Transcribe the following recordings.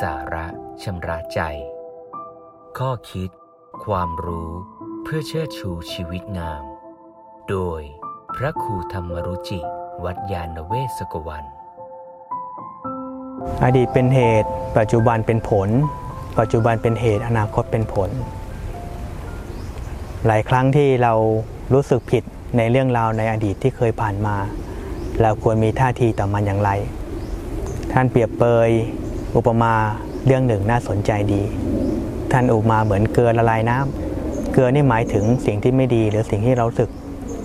สาระชำระใจ ข้อคิด ความรู้เพื่อเชิดชูชีวิตงาม โดยพระครูธรรมรุจิ วัดยาณเวศกวัน อดีตเป็นเหตุ ปัจจุบันเป็นผล ปัจจุบันเป็นเหตุอนาคตเป็นผล หลายครั้งที่เรารู้สึกผิดในเรื่องราวในอดีตที่เคยผ่านมา เราควรมีท่าทีต่อมันอย่างไร ท่านเปรียบเปย อุปมาเรื่องหนึ่งน่าสนใจดี ท่านอุปมาเหมือนเกลือละลายน้ำเกลือนี่หมายถึงสิ่งที่ไม่ดี หรือสิ่งที่เราสึก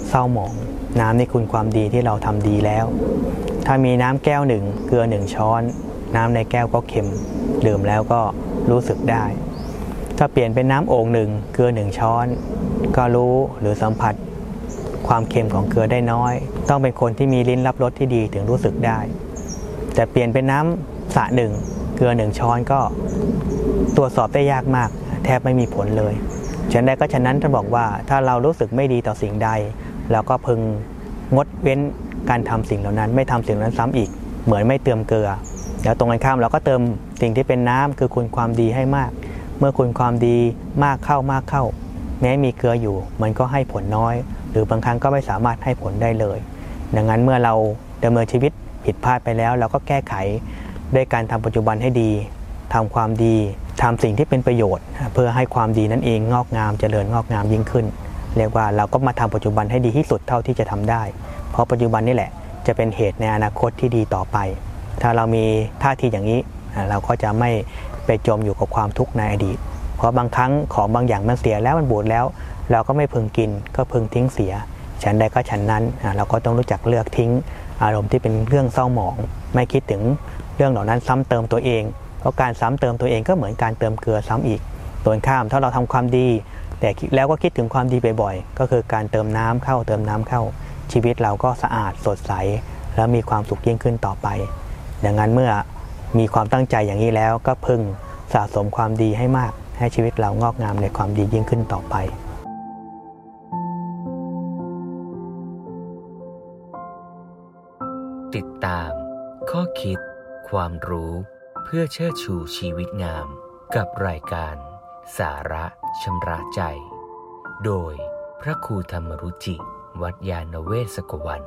เศร้าหมอง น้ำนี่คุณความดีที่เราทำดีแล้ว ถ้ามีน้ำแก้วหนึ่งเกลือหนึ่งช้อน น้ำในแก้วก็เค็มดื่มแล้วก็รู้สึกได้ ถ้าเปลี่ยนเป็นน้ำโอ่งหนึ่งเกลือหนึ่งช้อน ก็รู้หรือสัมผัส ความเค็มของเกลือได้น้อย ต้องเป็นคนที่มีลิ้นรับรสที่ดีถึงรู้สึกได้ แต่เปลี่ยนเป็นน้ำสะหนึ่ง เกลือหนึ่งช้อนก็ตรวจสอบได้ยากมาก แทบไม่มีผลเลยฉันใดก็ฉะนั้นท่านบอกว่าถ้าเรารู้สึกไม่ดีต่อสิ่งใดเราก็พึงงดเว้นการทำสิ่งเหล่านั้น ไม่ทำสิ่งนั้นซ้ำอีก เหมือนไม่เติมเกลือ แล้วตรงกันข้ามเราก็เติมสิ่งที่เป็นน้ำคือคุณความดีให้มาก เมื่อคุณความดีมากเข้ามากเข้า แม้มีเกลืออยู่ มันก็ให้ผลน้อย หรือบางครั้งก็ไม่สามารถให้ผลได้เลย ดังนั้นเมื่อเราดำเนินชีวิตผิดพลาดไปแล้ว เราก็แก้ไข ด้วยการทำปัจจุบันให้ดีทำความดีทำสิ่งที่เป็นประโยชน์ เพื่อให้ความดีนั่นเองงอกงามเจริญงอกงามยิ่งขึ้น เรียกว่าเราก็มาทำปัจจุบันให้ดีที่สุดเท่าที่จะทำได้ เพราะปัจจุบันนี่แหละจะเป็นเหตุในอนาคตที่ดีต่อไป ถ้าเรามีท่าทีอย่างนี้ เราก็จะไม่ไปจมอยู่กับความทุกข์ในอดีต เพราะบางครั้งของบางอย่างมันเสียแล้วมันบูดแล้ว เราก็ไม่พึงกินก็พึงทิ้งเสีย ฉันใดก็ฉันนั้น เราก็ต้องรู้จักเลือกทิ้งอารมณ์ที่เป็นเรื่องเศร้าหมอง ไม่คิดถึง เรื่องเหล่านั้นซ้ำเติมตัวเอง เพราะการซ้ำเติมตัวเองก็เหมือนการเติมเกลือซ้ำอีกตรงข้ามถ้าเราทำความดี แต่แล้วก็คิดถึงความดีบ่อยๆ ก็คือการเติมน้ำเข้าเติมน้ำเข้า ชีวิตเราก็สะอาดสดใส และมีความสุขยิ่งขึ้นต่อไป ดังนั้นเมื่อมีความตั้งใจอย่างนี้แล้วก็พึงสะสมความดีให้มากให้ชีวิตเรางอกงามในความดียิ่งขึ้นต่อไปติดตาม ข้อคิด ความรู้เพื่อเชิดชูชีวิตงาม กับรายการ สาระชำระใจ โดยพระครูธรรมรุจิ วัดยาณเวศกวัน